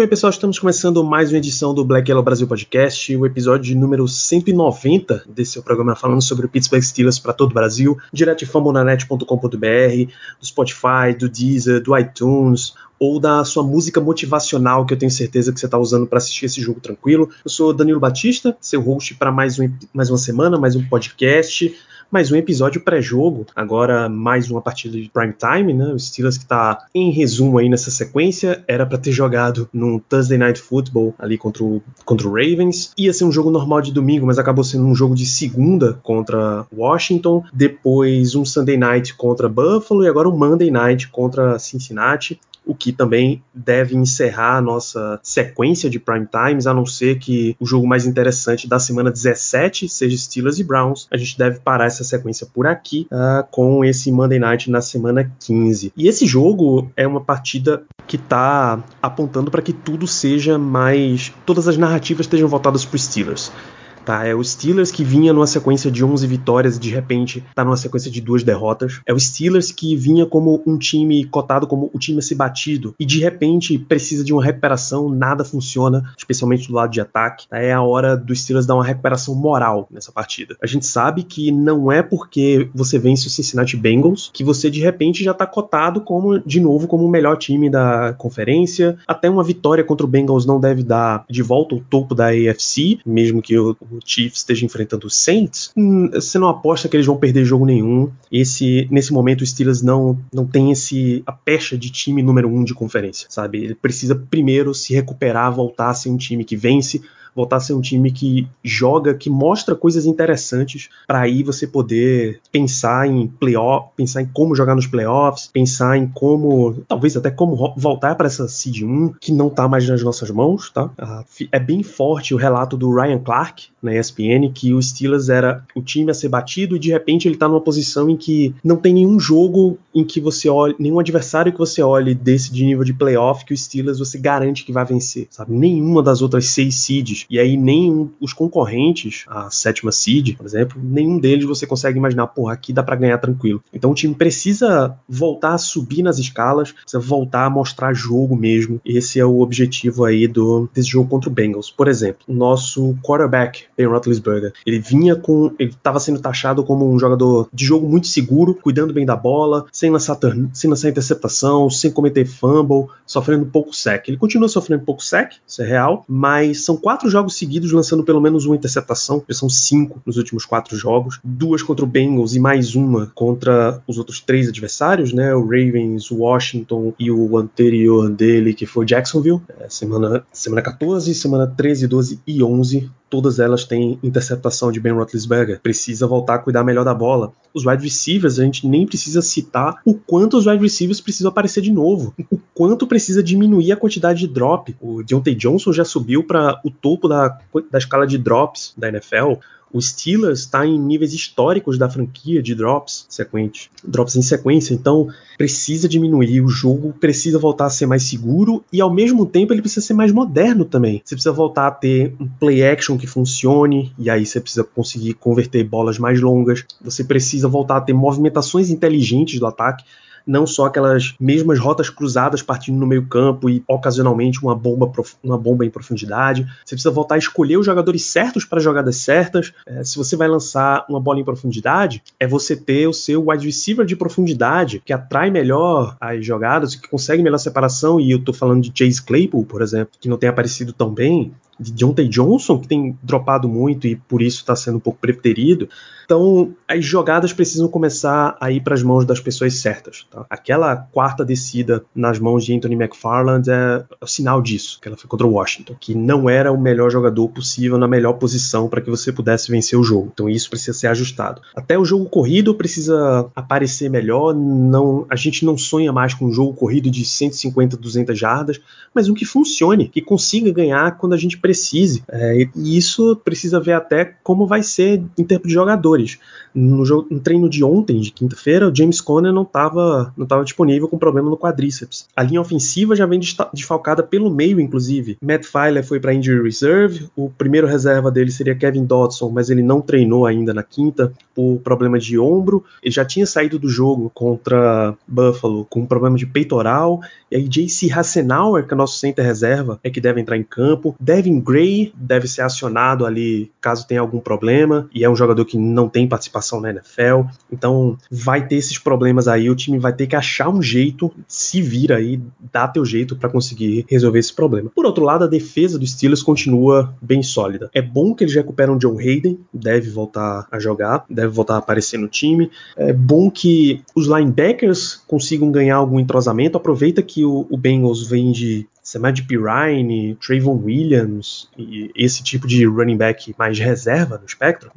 bem, pessoal, estamos começando mais uma edição do Black Yellow Brasil Podcast, o episódio número 190 desse seu programa falando sobre o Pittsburgh Steelers para todo o Brasil, direto de fambonanet.com.br, do Spotify, do Deezer, do iTunes, ou da sua música motivacional que eu tenho certeza que você está usando para assistir esse jogo tranquilo. Eu sou Danilo Batista, seu host para mais, um, mais uma semana, mais um podcast mais um episódio pré-jogo, agora mais uma partida de prime time, né? O Steelers que tá em resumo aí nessa sequência, era para ter jogado num Thursday Night Football ali contra o, contra o Ravens. Ia ser um jogo normal de domingo, mas acabou sendo um jogo de segunda contra Washington, depois um Sunday Night contra Buffalo. E agora um Monday Night contra Cincinnati o que também deve encerrar a nossa sequência de prime times, a não ser que o jogo mais interessante da semana 17 seja Steelers e Browns. A gente deve parar essa sequência por aqui uh, com esse Monday Night na semana 15. E esse jogo é uma partida que está apontando para que tudo seja mais. todas as narrativas estejam voltadas para os Steelers. Tá? É o Steelers que vinha numa sequência de 11 vitórias e de repente tá numa sequência de duas derrotas. É o Steelers que vinha como um time cotado como o time a ser batido e de repente precisa de uma recuperação, nada funciona, especialmente do lado de ataque. Tá? É a hora do Steelers dar uma recuperação moral nessa partida. A gente sabe que não é porque você vence o Cincinnati Bengals que você de repente já tá cotado como de novo como o melhor time da conferência. Até uma vitória contra o Bengals não deve dar de volta o topo da AFC, mesmo que o o Chiefs esteja enfrentando o Saints, hum, você não aposta que eles vão perder jogo nenhum. Esse, nesse momento, o Steelers não, não tem esse a pecha de time número um de conferência, sabe? Ele precisa primeiro se recuperar, voltar a ser um time que vence, voltar a ser um time que joga, que mostra coisas interessantes para aí você poder pensar em playoff, pensar em como jogar nos playoffs, pensar em como, talvez até como voltar para essa seed 1 que não tá mais nas nossas mãos, tá? Ah, é bem forte o relato do Ryan Clark na ESPN que o Steelers era o time a ser batido e de repente ele tá numa posição em que não tem nenhum jogo em que você olhe, nenhum adversário que você olhe desse de nível de playoff que o Steelers você garante que vai vencer, sabe? Nenhuma das outras seis seeds e aí nem os concorrentes, a sétima seed, por exemplo, nenhum deles você consegue imaginar, porra, aqui dá para ganhar tranquilo. Então o time precisa voltar a subir nas escalas, precisa voltar a mostrar jogo mesmo. Esse é o objetivo aí do desse jogo contra o Bengals. Por exemplo, o nosso quarterback, Ben Roethlisberger, ele vinha com, ele estava sendo taxado como um jogador de jogo muito seguro, cuidando bem da bola, sem lançar turn, sem lançar interceptação, sem cometer fumble, sofrendo pouco sec. Ele continua sofrendo pouco sec, isso é real, mas são quatro jogos seguidos lançando pelo menos uma interceptação, já são cinco nos últimos quatro jogos, duas contra o Bengals e mais uma contra os outros três adversários, né? O Ravens, o Washington e o anterior dele, que foi Jacksonville, é, semana, semana 14, semana 13, 12 e 11 todas elas têm interceptação de Ben Roethlisberger. Precisa voltar a cuidar melhor da bola. Os wide receivers, a gente nem precisa citar o quanto os wide receivers precisam aparecer de novo, o quanto precisa diminuir a quantidade de drop. O Deontay Johnson já subiu para o topo da, da escala de drops da NFL. O Steelers está em níveis históricos da franquia de drops sequentes, drops em sequência, então precisa diminuir. O jogo precisa voltar a ser mais seguro e ao mesmo tempo ele precisa ser mais moderno também. Você precisa voltar a ter um play action que funcione e aí você precisa conseguir converter bolas mais longas. Você precisa voltar a ter movimentações inteligentes do ataque não só aquelas mesmas rotas cruzadas partindo no meio campo e ocasionalmente uma bomba, uma bomba em profundidade. Você precisa voltar a escolher os jogadores certos para jogadas certas. É, se você vai lançar uma bola em profundidade, é você ter o seu wide receiver de profundidade que atrai melhor as jogadas, que consegue melhor separação. E eu tô falando de Chase Claypool, por exemplo, que não tem aparecido tão bem de Deontay Johnson, que tem dropado muito e por isso está sendo um pouco preterido. Então, as jogadas precisam começar a ir para as mãos das pessoas certas. Tá? Aquela quarta descida nas mãos de Anthony McFarland é o sinal disso, que ela foi contra o Washington, que não era o melhor jogador possível na melhor posição para que você pudesse vencer o jogo. Então, isso precisa ser ajustado. Até o jogo corrido precisa aparecer melhor. Não, a gente não sonha mais com um jogo corrido de 150, 200 jardas, mas um que funcione, que consiga ganhar quando a gente precise. É, e isso precisa ver até como vai ser em termos de jogadores. No, jogo, no treino de ontem, de quinta-feira, o James Conner não estava não tava disponível com problema no quadríceps. A linha ofensiva já vem desfalcada pelo meio, inclusive. Matt Filer foi para injury reserve, o primeiro reserva dele seria Kevin Dodson, mas ele não treinou ainda na quinta por problema de ombro. Ele já tinha saído do jogo contra Buffalo com um problema de peitoral. E aí JC Hassenauer, que é nosso center reserva, é que deve entrar em campo. Devin Gray deve ser acionado ali caso tenha algum problema, e é um jogador que não tem participação na NFL. Então vai ter esses problemas aí, o time vai ter que achar um jeito, se vira aí, dá teu jeito para conseguir resolver esse problema. Por outro lado, a defesa dos Steelers continua bem sólida. É bom que eles recuperam John Hayden, deve voltar a jogar, deve voltar a aparecer no time. É bom que os linebackers consigam ganhar algum entrosamento. Aproveita que o, o Bengals vem de Samad Pirine, Trayvon Williams e esse tipo de running back mais reserva no espectro,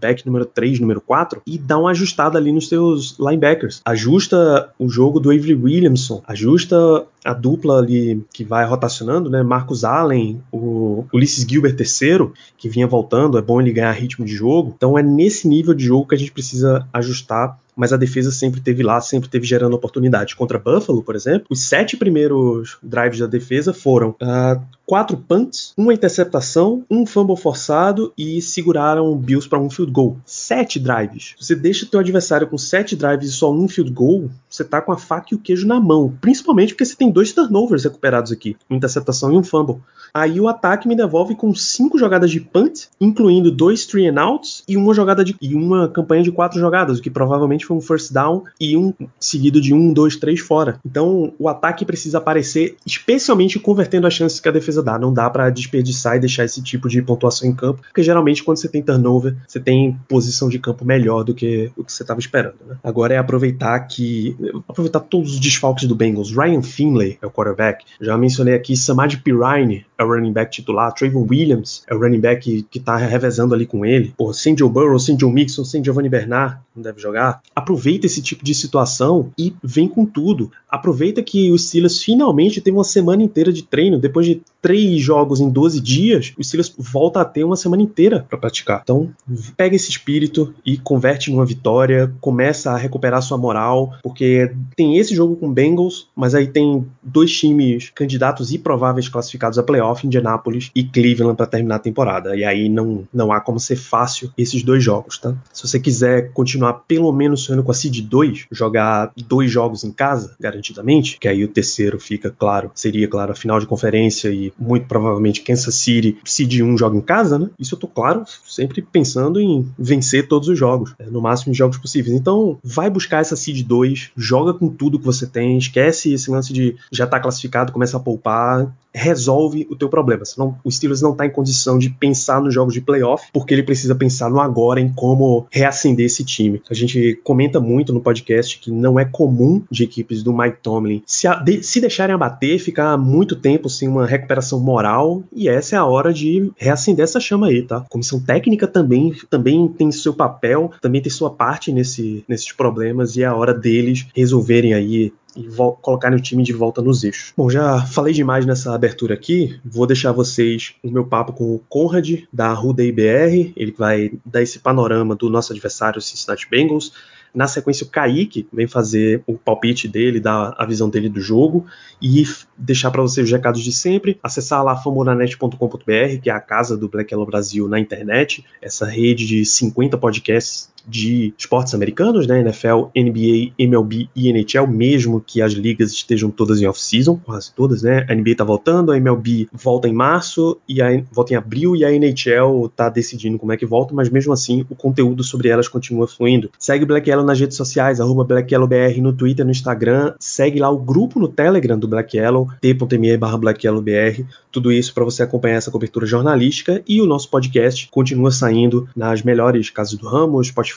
back número 3, número 4, e dá uma ajustada ali nos seus linebackers. Ajusta o jogo do Avery Williamson, ajusta a dupla ali que vai rotacionando, né? Marcus Allen, o Ulysses Gilbert terceiro, que vinha voltando, é bom ele ganhar ritmo de jogo. Então é nesse nível de jogo que a gente precisa ajustar mas a defesa sempre teve lá, sempre teve gerando oportunidade. Contra Buffalo, por exemplo, os sete primeiros drives da defesa foram uh, quatro punts, uma interceptação, um fumble forçado e seguraram o Bills para um field goal. Sete drives. Você deixa teu adversário com sete drives e só um field goal, você tá com a faca e o queijo na mão. Principalmente porque você tem dois turnovers recuperados aqui, uma interceptação e um fumble. Aí o ataque me devolve com cinco jogadas de punt, incluindo dois three and outs e uma jogada de e uma campanha de quatro jogadas, o que provavelmente foi um first down e um seguido de um, dois, três fora. Então o ataque precisa aparecer, especialmente convertendo as chances que a defesa dá. Não dá para desperdiçar e deixar esse tipo de pontuação em campo, porque geralmente quando você tem turnover, você tem posição de campo melhor do que o que você estava esperando. Né? Agora é aproveitar que aproveitar todos os desfalques do Bengals. Ryan Finley é o quarterback. Já mencionei aqui Samad Pirine é o running back titular, Trayvon Williams é o running back que tá revezando ali com ele, pô, sem Joe Burrow, sem Joe Mixon, sem Giovanni Bernard, não deve jogar. Aproveita esse tipo de situação e vem com tudo. Aproveita que os Steelers finalmente teve uma semana inteira de treino, depois de três jogos em 12 dias, os Steelers volta a ter uma semana inteira para praticar. Então, pega esse espírito e converte numa vitória, começa a recuperar sua moral, porque tem esse jogo com Bengals, mas aí tem dois times candidatos e prováveis classificados a playoff playoff Indianapolis e Cleveland para terminar a temporada. E aí não, não há como ser fácil esses dois jogos, tá? Se você quiser continuar pelo menos sonhando com a Seed 2, jogar dois jogos em casa, garantidamente, que aí o terceiro fica, claro, seria, claro, a final de conferência e muito provavelmente Kansas City, Seed 1 joga em casa, né? Isso eu tô, claro, sempre pensando em vencer todos os jogos, né? no máximo de jogos possíveis. Então, vai buscar essa Seed 2, joga com tudo que você tem, esquece esse lance de já tá classificado, começa a poupar, resolve o teu problema. Senão, o Steelers não está em condição de pensar nos jogos de playoff, porque ele precisa pensar no agora, em como reacender esse time. A gente comenta muito no podcast que não é comum de equipes do Mike Tomlin se, a, de, se deixarem abater, ficar muito tempo sem uma recuperação moral, e essa é a hora de reacender essa chama aí, tá? Comissão técnica também, também tem seu papel, também tem sua parte nesse, nesses problemas, e é a hora deles resolverem aí e colocar o time de volta nos eixos. Bom, já falei demais nessa abertura aqui, vou deixar vocês o meu papo com o Conrad, da Ruda IBR, ele vai dar esse panorama do nosso adversário, Cincinnati Bengals, na sequência, o Kaique vem fazer o palpite dele, dar a visão dele do jogo. E deixar para vocês os recados de sempre. Acessar lá famonanet.com.br, que é a casa do Black Yellow Brasil na internet, essa rede de 50 podcasts de esportes americanos, né? NFL, NBA, MLB e NHL, mesmo que as ligas estejam todas em off-season, quase todas, né? A NBA tá voltando, a MLB volta em março e a volta em abril e a NHL tá decidindo como é que volta, mas mesmo assim o conteúdo sobre elas continua fluindo. Segue Black Yellow nas redes sociais, arroba BlackYellowBR no Twitter, no Instagram, segue lá o grupo no Telegram do Black Yellow, t.me barra BlackYellowBR, tudo isso para você acompanhar essa cobertura jornalística e o nosso podcast continua saindo nas melhores casas do ramo, Spotify,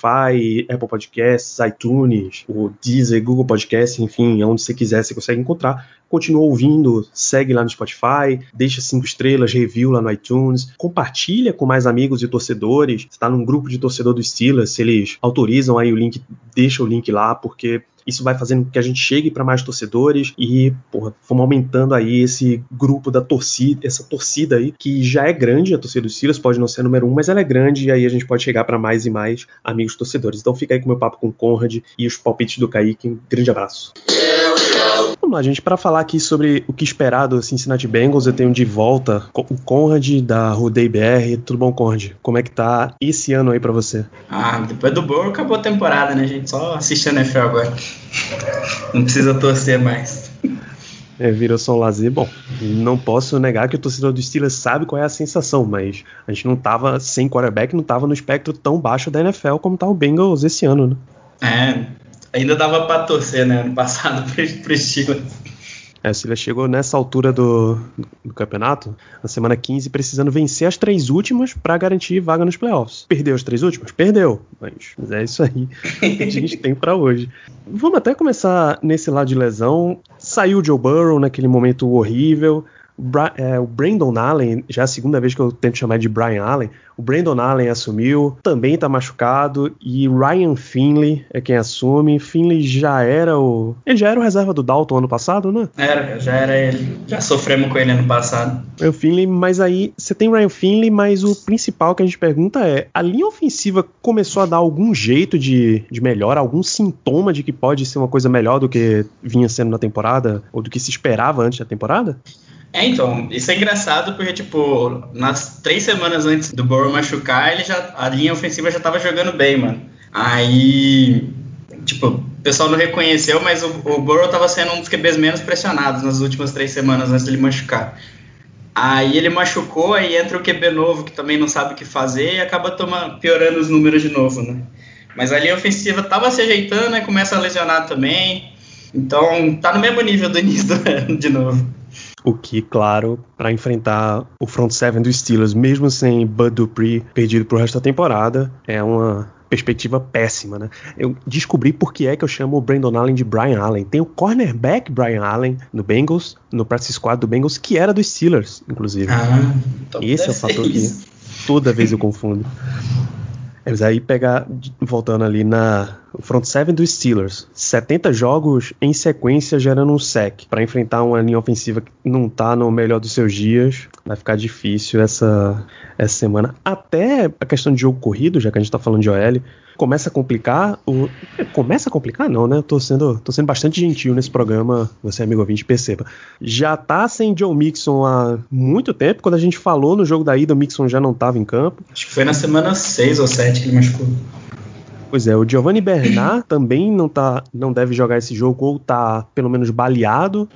Apple Podcasts, iTunes, o Deezer, Google Podcasts, enfim, onde você quiser você consegue encontrar. Continua ouvindo, segue lá no Spotify, deixa cinco estrelas, review lá no iTunes, compartilha com mais amigos e torcedores. Está num grupo de torcedor do Steelers, se eles autorizam aí o link, deixa o link lá, porque isso vai fazendo com que a gente chegue para mais torcedores e, porra, fomos aumentando aí esse grupo da torcida, essa torcida aí, que já é grande, a torcida dos Steelers pode não ser número um, mas ela é grande e aí a gente pode chegar para mais e mais amigos torcedores. Então fica aí com o meu papo com o Conrad e os palpites do Kaique. Um grande abraço. Vamos lá, gente, para falar aqui sobre o que esperar do Cincinnati Bengals, eu tenho de volta o Conrad da Rudei BR. Tudo bom, Conrad? Como é que tá esse ano aí para você? Ah, depois do Burrow acabou a temporada, né, gente? Só assiste a NFL agora. Não precisa torcer mais. É, virou só um lazer. Bom, não posso negar que o torcedor do Steelers sabe qual é a sensação, mas a gente não tava sem quarterback, não tava no espectro tão baixo da NFL como tá o Bengals esse ano, né? É, Ainda dava para torcer, né? Ano passado pro Steelers. É, o Steelers chegou nessa altura do, do, campeonato, na semana 15, precisando vencer as três últimas para garantir vaga nos playoffs. Perdeu as três últimas? Perdeu. Mas, mas é isso aí que a gente tem para hoje. Vamos até começar nesse lado de lesão. Saiu o Joe Burrow naquele momento horrível. Bra é, o Brandon Allen, já é a segunda vez que eu tento chamar de Brian Allen, o Brandon Allen assumiu, também tá machucado, e Ryan Finley é quem assume. Finley já era o. Ele já era o reserva do Dalton ano passado, né? Era, já era ele. Já sofremos com ele ano passado. É o Finley, mas aí você tem o Ryan Finley, mas o principal que a gente pergunta é: a linha ofensiva começou a dar algum jeito de, de melhor, algum sintoma de que pode ser uma coisa melhor do que vinha sendo na temporada, ou do que se esperava antes da temporada? É, então, isso é engraçado porque, tipo, nas três semanas antes do Burrow machucar, ele já, a linha ofensiva já tava jogando bem, mano. Aí, tipo, o pessoal não reconheceu, mas o, o Burrow tava sendo um dos QBs menos pressionados nas últimas três semanas antes dele machucar. Aí ele machucou, aí entra o QB novo que também não sabe o que fazer e acaba toma, piorando os números de novo, né? Mas a linha ofensiva tava se ajeitando, né? Começa a lesionar também. Então tá no mesmo nível do início do ano de novo. O que, claro, para enfrentar o front seven dos Steelers, mesmo sem Bud Dupree perdido pro resto da temporada, é uma perspectiva péssima, né? Eu descobri por que é que eu chamo o Brandon Allen de Brian Allen. Tem o cornerback Brian Allen no Bengals, no practice squad do Bengals, que era dos Steelers, inclusive. Ah, então Esse é o fator que toda vez eu confundo. Mas aí pegar, voltando ali na front seven dos Steelers, 70 jogos em sequência gerando um sec para enfrentar uma linha ofensiva que não tá no melhor dos seus dias, vai ficar difícil essa, essa semana. Até a questão de jogo corrido, já que a gente tá falando de OL, começa a complicar. O... Começa a complicar, não, né? Tô sendo, tô sendo bastante gentil nesse programa, você, amigo ouvinte, perceba. Já tá sem Joe Mixon há muito tempo. Quando a gente falou no jogo da ida, o Mixon já não tava em campo. Acho que foi na semana 6 ou 7 que ele machucou. Pois é, o Giovanni Bernard também não, tá, não deve jogar esse jogo, ou tá pelo menos baleado.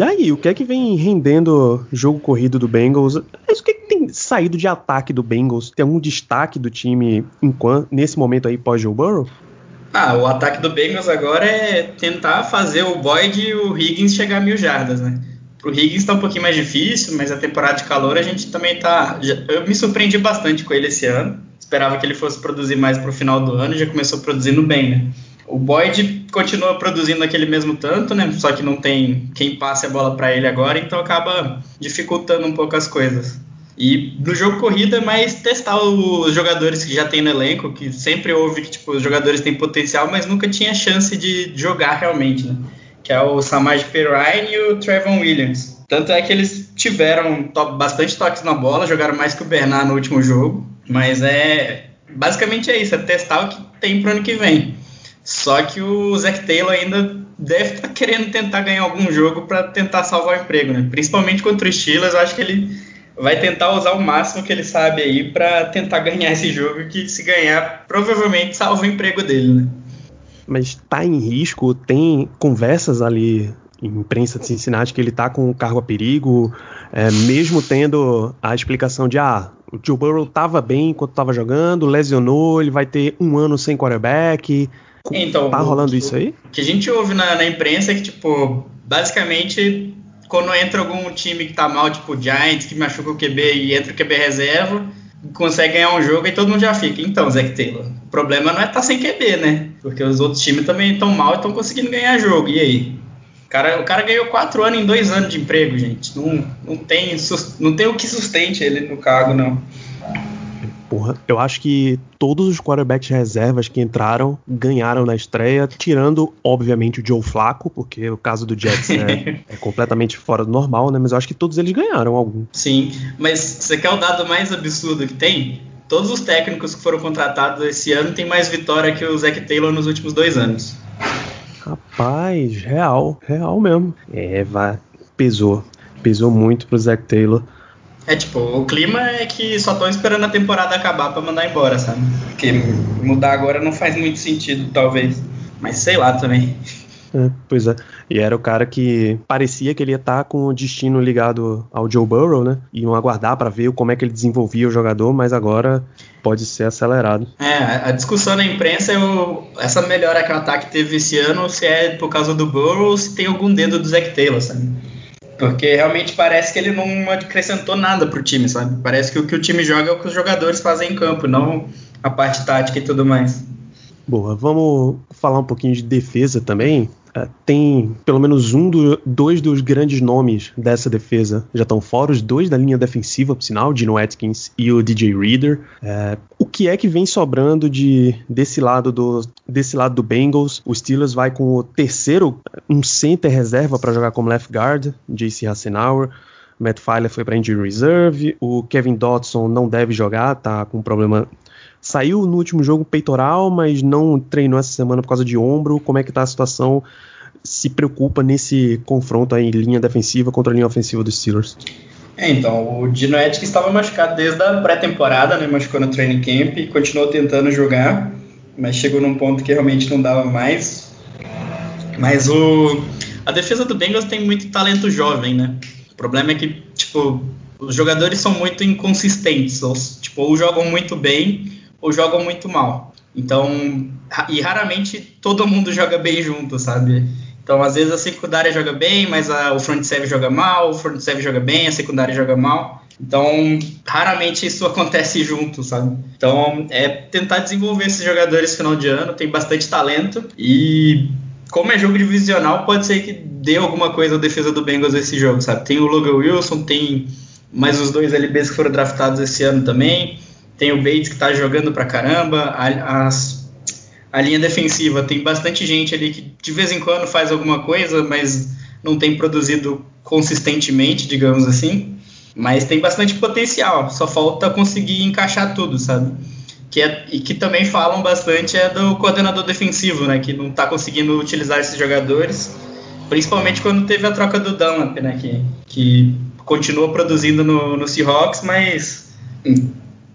E aí, o que é que vem rendendo jogo corrido do Bengals? O que, é que tem saído de ataque do Bengals? Tem algum destaque do time enquanto, nesse momento aí pós-Joe Burrow? Ah, o ataque do Bengals agora é tentar fazer o Boyd e o Higgins chegar a mil jardas, né? Pro Higgins tá um pouquinho mais difícil, mas a temporada de calor a gente também tá. Eu me surpreendi bastante com ele esse ano. Esperava que ele fosse produzir mais pro final do ano e já começou produzindo bem, né? O Boyd continua produzindo aquele mesmo tanto, né? Só que não tem quem passe a bola para ele agora, então acaba dificultando um pouco as coisas. E no jogo corrida é mais testar os jogadores que já tem no elenco, que sempre houve que tipo, os jogadores têm potencial, mas nunca tinha chance de jogar realmente, né? Que é o Samaj Perrine e o Trevon Williams. Tanto é que eles tiveram to bastante toques na bola, jogaram mais que o Bernard no último jogo, mas é basicamente é isso, é testar o que tem pro ano que vem. Só que o Zac Taylor ainda deve estar tá querendo tentar ganhar algum jogo para tentar salvar o emprego, né? Principalmente contra o Steelers, eu acho que ele vai tentar usar o máximo que ele sabe aí para tentar ganhar esse jogo, que se ganhar, provavelmente salva o emprego dele, né? Mas tá em risco, tem conversas ali em imprensa de Cincinnati que ele tá com o cargo a perigo, é, mesmo tendo a explicação de ah, o Joe Burrow tava bem enquanto tava jogando, lesionou, ele vai ter um ano sem quarterback. Então, tá rolando o, isso aí? O que a gente ouve na, na imprensa é que, tipo, basicamente, quando entra algum time que tá mal, tipo o Giants, que machuca o QB e entra o QB reserva, consegue ganhar um jogo e todo mundo já fica. Então, Zac Taylor, o problema não é estar tá sem QB, né? Porque os outros times também estão mal e estão conseguindo ganhar jogo. E aí? O cara, o cara ganhou quatro anos em dois anos de emprego, gente. Não, não, tem, não tem o que sustente ele no cargo, não. Porra, eu acho que todos os quarterbacks reservas que entraram ganharam na estreia, tirando, obviamente, o Joe Flaco, porque o caso do Jets é, é, completamente fora do normal, né? Mas eu acho que todos eles ganharam algum. Sim, mas você quer o dado mais absurdo que tem? Todos os técnicos que foram contratados esse ano têm mais vitória que o Zach Taylor nos últimos dois anos. Rapaz, real, real mesmo. É, vai, pesou. Pesou muito pro Zach Taylor. É tipo, o clima é que só estão esperando a temporada acabar para mandar embora, sabe? Porque mudar agora não faz muito sentido, talvez. Mas sei lá também. É, pois é. E era o cara que parecia que ele ia estar tá com o destino ligado ao Joe Burrow, né? Iam aguardar para ver como é que ele desenvolvia o jogador, mas agora pode ser acelerado. É, a discussão na imprensa é o, essa melhora que o ataque teve esse ano, se é por causa do Burrow ou se tem algum dedo do Zach Taylor, sabe? Porque realmente parece que ele não acrescentou nada pro time, sabe? Parece que o que o time joga é o que os jogadores fazem em campo, não a parte tática e tudo mais. Boa, vamos falar um pouquinho de defesa também. Uh, tem pelo menos um, do, dois dos grandes nomes dessa defesa já estão fora, os dois da linha defensiva, por sinal, Dino Atkins e o DJ Reader. Uh, o que é que vem sobrando de desse lado do desse lado do Bengals? O Steelers vai com o terceiro, um center reserva para jogar como left guard, JC Hassenauer. Matt Filer foi para injury reserve. O Kevin Dodson não deve jogar, tá com problema Saiu no último jogo peitoral, mas não treinou essa semana por causa de ombro. Como é que tá a situação? Se preocupa nesse confronto aí, linha defensiva contra a linha ofensiva dos Steelers? É, então, o Dino Etch estava machucado desde a pré-temporada, né? Machucou no training camp e continuou tentando jogar, mas chegou num ponto que realmente não dava mais. Mas o a defesa do Bengals tem muito talento jovem, né? O problema é que, tipo, os jogadores são muito inconsistentes, ou, tipo, ou jogam muito bem ou jogam muito mal. Então, e raramente todo mundo joga bem junto, sabe? Então, às vezes a secundária joga bem, mas a, o front seven joga mal, o front seven joga bem, a secundária joga mal. Então, raramente isso acontece junto, sabe? Então, é tentar desenvolver esses jogadores final de ano, tem bastante talento e como é jogo divisional, pode ser que dê alguma coisa a defesa do Bengals esse jogo, sabe? Tem o Logan Wilson, tem mais os dois LBs que foram draftados esse ano também. Tem o Bates que está jogando pra caramba. A, as, a linha defensiva tem bastante gente ali que de vez em quando faz alguma coisa, mas não tem produzido consistentemente, digamos assim. Mas tem bastante potencial, só falta conseguir encaixar tudo, sabe? Que é, e que também falam bastante é do coordenador defensivo, né? Que não está conseguindo utilizar esses jogadores, principalmente quando teve a troca do Dunlap, né? Que, que continua produzindo no, no Seahawks, mas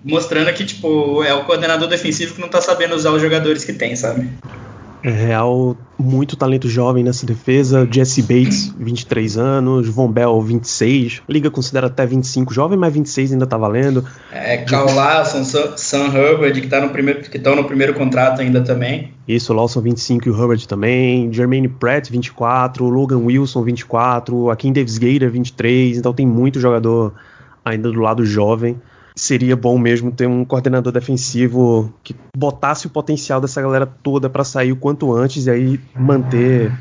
mostrando que, tipo, é o coordenador defensivo que não tá sabendo usar os jogadores que tem, sabe? É real, muito talento jovem nessa defesa. Jesse Bates, 23 anos. Von Bell, 26. Liga considera até 25 jovem, mas 26 ainda tá valendo. É, Carl Lawson, Sam Hubbard, que tá no primeiro, que estão no primeiro contrato ainda também. Isso, Lawson 25 e o Hubbard também. Jermaine Pratt, 24. Logan Wilson, 24. Akin Davis Gator, 23. Então tem muito jogador ainda do lado jovem seria bom mesmo ter um coordenador defensivo que botasse o potencial dessa galera toda para sair o quanto antes e aí manter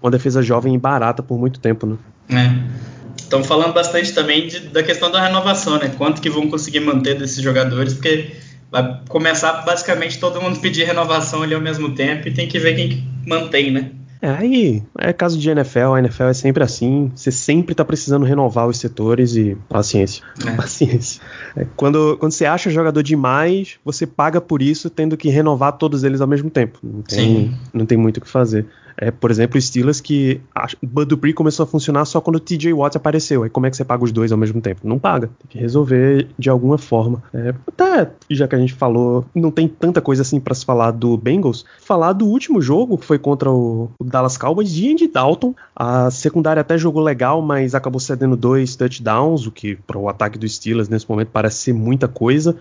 uma defesa jovem e barata por muito tempo, né? É. Estão falando bastante também de, da questão da renovação, né? Quanto que vão conseguir manter desses jogadores, porque vai começar basicamente todo mundo pedir renovação ali ao mesmo tempo e tem que ver quem mantém, né? É, aí é caso de NFL, a NFL é sempre assim, você sempre tá precisando renovar os setores e paciência. É. Paciência. É, quando, quando você acha jogador demais, você paga por isso tendo que renovar todos eles ao mesmo tempo. Não tem, não tem muito o que fazer. É, por exemplo, Steelers que o Bud Dupree começou a funcionar só quando o TJ Watt apareceu. Aí como é que você paga os dois ao mesmo tempo? Não paga. Tem que resolver de alguma forma. É, até já que a gente falou, não tem tanta coisa assim para se falar do Bengals, falar do último jogo que foi contra o, o Dallas Cowboys de Andy Dalton. A secundária até jogou legal, mas acabou cedendo dois touchdowns, o que para o ataque do Steelers nesse momento parece ser muita coisa.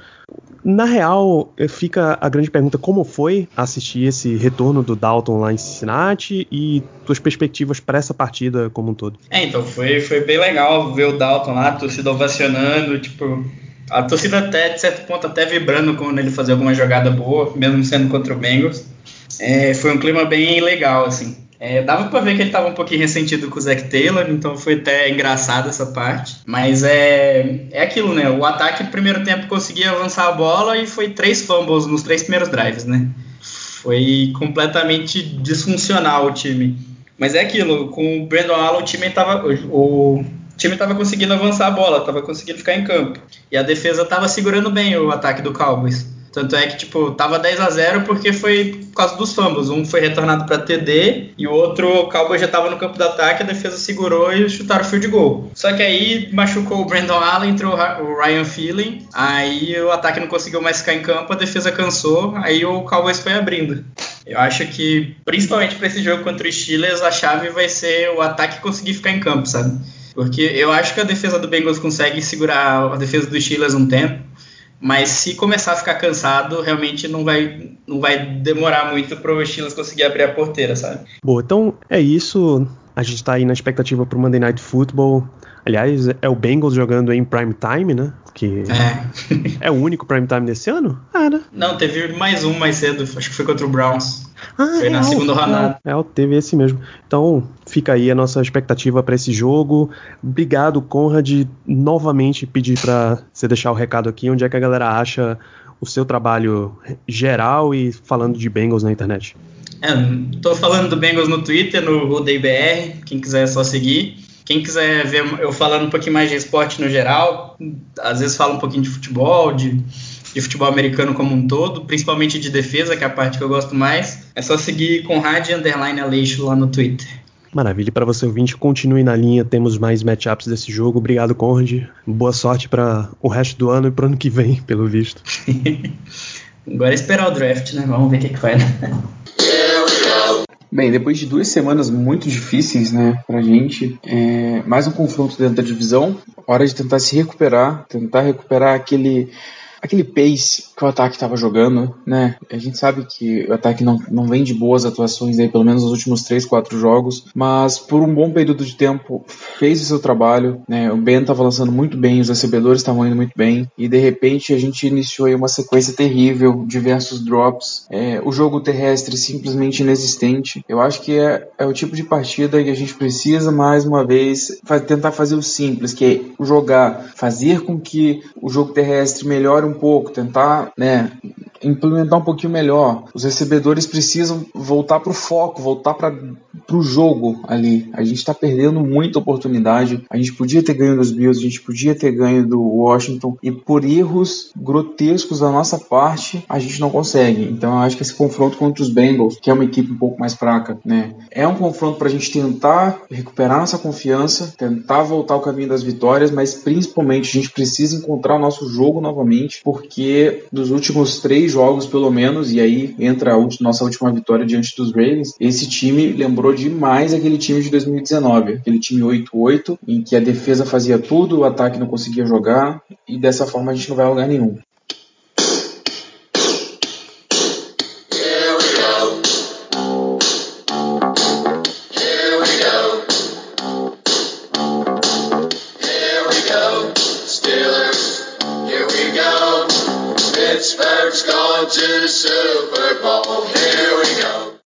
Na real, fica a grande pergunta: como foi assistir esse retorno do Dalton lá em Cincinnati? E tuas perspectivas para essa partida como um todo. É, então foi, foi bem legal ver o Dalton lá, a torcida ovacionando, tipo, a torcida até, de certo ponto, até vibrando quando ele fazia alguma jogada boa, mesmo sendo contra o Bengals. É, foi um clima bem legal, assim. É, dava para ver que ele estava um pouquinho ressentido com o Zac Taylor, então foi até engraçado essa parte. Mas é, é aquilo, né? O ataque no primeiro tempo conseguia avançar a bola e foi três fumbles nos três primeiros drives, né? Foi completamente disfuncional o time. Mas é aquilo, com o Brandon Allen o time estava o time estava conseguindo avançar a bola, estava conseguindo ficar em campo. E a defesa estava segurando bem o ataque do Cowboys. Tanto é que, tipo, tava 10 a 0 porque foi por causa dos fumbles. Um foi retornado para TD e o outro, o Cowboy já tava no campo de ataque, a defesa segurou e chutaram o field goal. Só que aí machucou o Brandon Allen, entrou o Ryan Feeling, aí o ataque não conseguiu mais ficar em campo, a defesa cansou, aí o Cowboys foi abrindo. Eu acho que, principalmente para esse jogo contra o Steelers, a chave vai ser o ataque conseguir ficar em campo, sabe? Porque eu acho que a defesa do Bengals consegue segurar a defesa do Steelers um tempo. Mas se começar a ficar cansado, realmente não vai, não vai demorar muito para o Steelers conseguir abrir a porteira, sabe? Boa, então é isso. A gente está aí na expectativa para o Monday Night Football. Aliás, é o Bengals jogando em prime time, né? Que é. é o único prime time desse ano? Ah, né? Não, teve mais um mais cedo, acho que foi contra o Browns. Ah, Foi na segunda rodada. É, teve esse mesmo. Então, fica aí a nossa expectativa para esse jogo. Obrigado, Conrad. Novamente pedir para você deixar o recado aqui, onde é que a galera acha o seu trabalho geral e falando de Bengals na internet. É, tô falando do Bengals no Twitter, no RudeiBR, quem quiser é só seguir. Quem quiser ver eu falando um pouquinho mais de esporte no geral, às vezes falo um pouquinho de futebol, de de futebol americano como um todo, principalmente de defesa, que é a parte que eu gosto mais. É só seguir Conrad Underline Aleixo lá no Twitter. Maravilha, para você ouvinte, continue na linha, temos mais matchups desse jogo. Obrigado, Conrad. Boa sorte para o resto do ano e para o ano que vem, pelo visto. Agora é esperar o draft, né? Vamos ver o que, que vai dar. Bem, depois de duas semanas muito difíceis, né, pra gente, é, mais um confronto dentro da divisão, hora de tentar se recuperar, tentar recuperar aquele aquele pace que o ataque estava jogando, né? A gente sabe que o ataque não, não vem de boas atuações aí, pelo menos nos últimos 3, 4 jogos, mas por um bom período de tempo fez o seu trabalho, né? O Ben estava lançando muito bem, os recebedores estavam indo muito bem, e de repente a gente iniciou aí uma sequência terrível, diversos drops, é, o jogo terrestre simplesmente inexistente. Eu acho que é, é o tipo de partida que a gente precisa, mais uma vez, tentar fazer o simples, que é jogar, fazer com que o jogo terrestre melhore um pouco, tentar, né, implementar um pouquinho melhor. Os recebedores precisam voltar para o foco, voltar para o jogo ali. A gente está perdendo muita oportunidade. A gente podia ter ganho dos Bills, a gente podia ter ganho do Washington e por erros grotescos da nossa parte a gente não consegue. Então eu acho que esse confronto contra os Bengals, que é uma equipe um pouco mais fraca, né, é um confronto para a gente tentar recuperar nossa confiança, tentar voltar ao caminho das vitórias, mas principalmente a gente precisa encontrar o nosso jogo novamente, porque dos últimos três jogos, pelo menos, e aí entra a nossa última vitória diante dos Ravens, esse time lembrou demais aquele time de 2019, aquele time 8-8, em que a defesa fazia tudo, o ataque não conseguia jogar, e dessa forma a gente não vai a lugar nenhum.